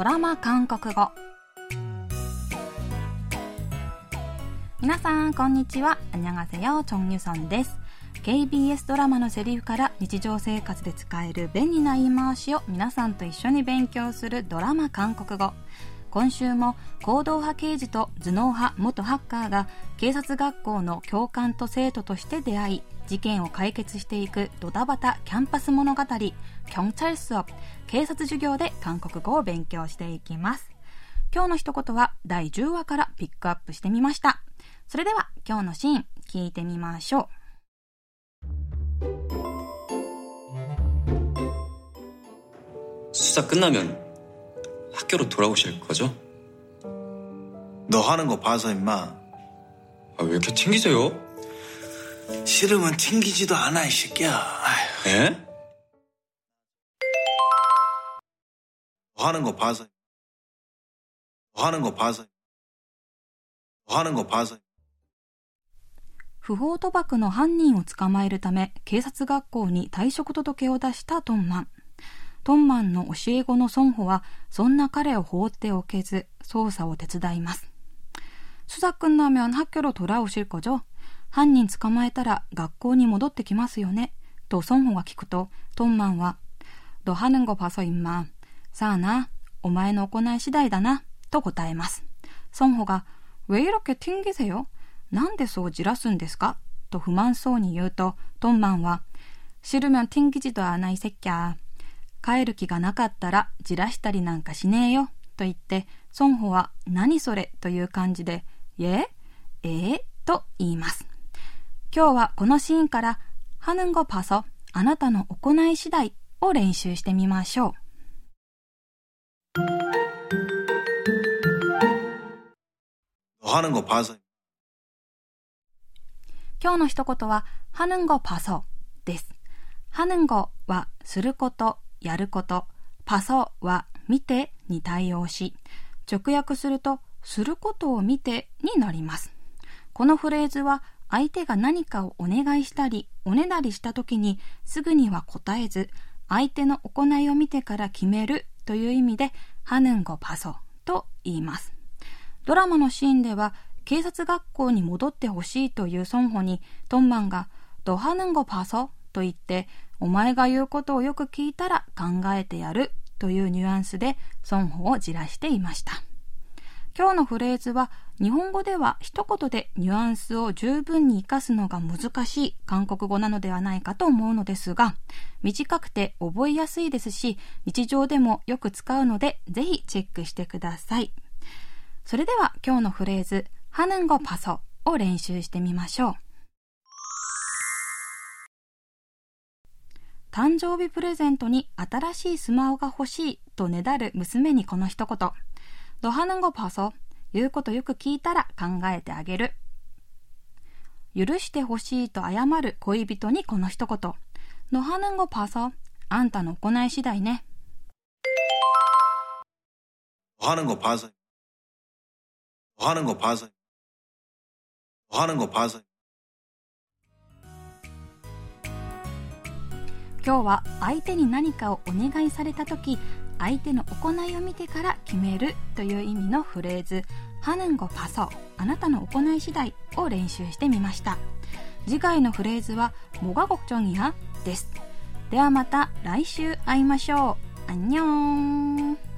ドラマ韓国語。皆さんこんにちは。アニャガセヨチョンユソンです。KBS ドラマのセリフから日常生活で使える便利な言い回しを皆さんと一緒に勉強するドラマ韓国語。今週も行動派刑事と頭脳派元ハッカーが警察学校の教官と生徒として出会い事件を解決していくドタバタキャンパス物語경찰수업警察授業で韓国語を勉強していきます今日の一言は第10話からピックアップしてみましたそれでは今日のシーン聞いてみましょう수사끝나면 학교로돌아오실거죠너하는거봐서임마 아, 왜 이렇게 튕기세요? 싫으면 튕기지도 않아 이 새끼야 아휴, 에? 너 하는 거 봐서 너 하는 거 봐서 너 하는 거 봐서 不法賭博の犯人を捕まえるため警察学校に退職届を出したトンマン トンマンの教え子のソンホはそんな彼を放っておけず捜査を手伝います수사끝나면학교로돌아오실거죠犯人捕まえたら学校に戻ってきますよねとソンホが聞くとトンマンは너하는거봐서임마さあなお前の行い次第だなと答えますソンホが왜이렇게튕기세요なんでそうじらすんですかと不満そうに言うと、トンマンは、知る면튕기지도않아이새끼야 帰る気がなかったらじらしたりなんかしねえよ。と言って孫保は何それという感じでえ？え？ー、と言います。今日はこのシーンからハヌンゴパソあなたの行い次第を練習してみましょう。今日の一言はハヌンゴパソです。ハヌンゴはすることやること、パソは見てに対応し、直訳すると、することを見てになります。このフレーズは、相手が何かをお願いしたり、おねだりした時に、すぐには答えず、相手の行いを見てから決めるという意味で、ハヌンゴパソと言います。ドラマのシーンでは、警察学校に戻ってほしいという損保に、トンマンが、ドハヌンゴパソと言ってお前が言うことをよく聞いたら考えてやるというニュアンスでソンホをじらしていました今日のフレーズは日本語では一言でニュアンスを十分に活かすのが難しい韓国語なのではないかと思うのですが短くて覚えやすいですし日常でもよく使うのでぜひチェックしてくださいそれでは今日のフレーズ하는거봐서を練習してみましょう。 誕生日プレゼントに新しいスマホが欲しいとねだる娘にこの一言。ドハナゴパソ。言うことよく聞いたら考えてあげる。許してほしいと謝る恋人にこの一言。ドハナゴパソ。あんたの行い次第ね。お花ごパーサ。お花ごパ。ごパー。今日は相手に何かをお願いされた時相手の行いを見てから決めるという意味のフレーズ「ハヌンゴパソあなたの行い次第」を練習してみました。次回のフレーズは「モガゴチョンア」です。ではまた来週会いましょう。アンニョン。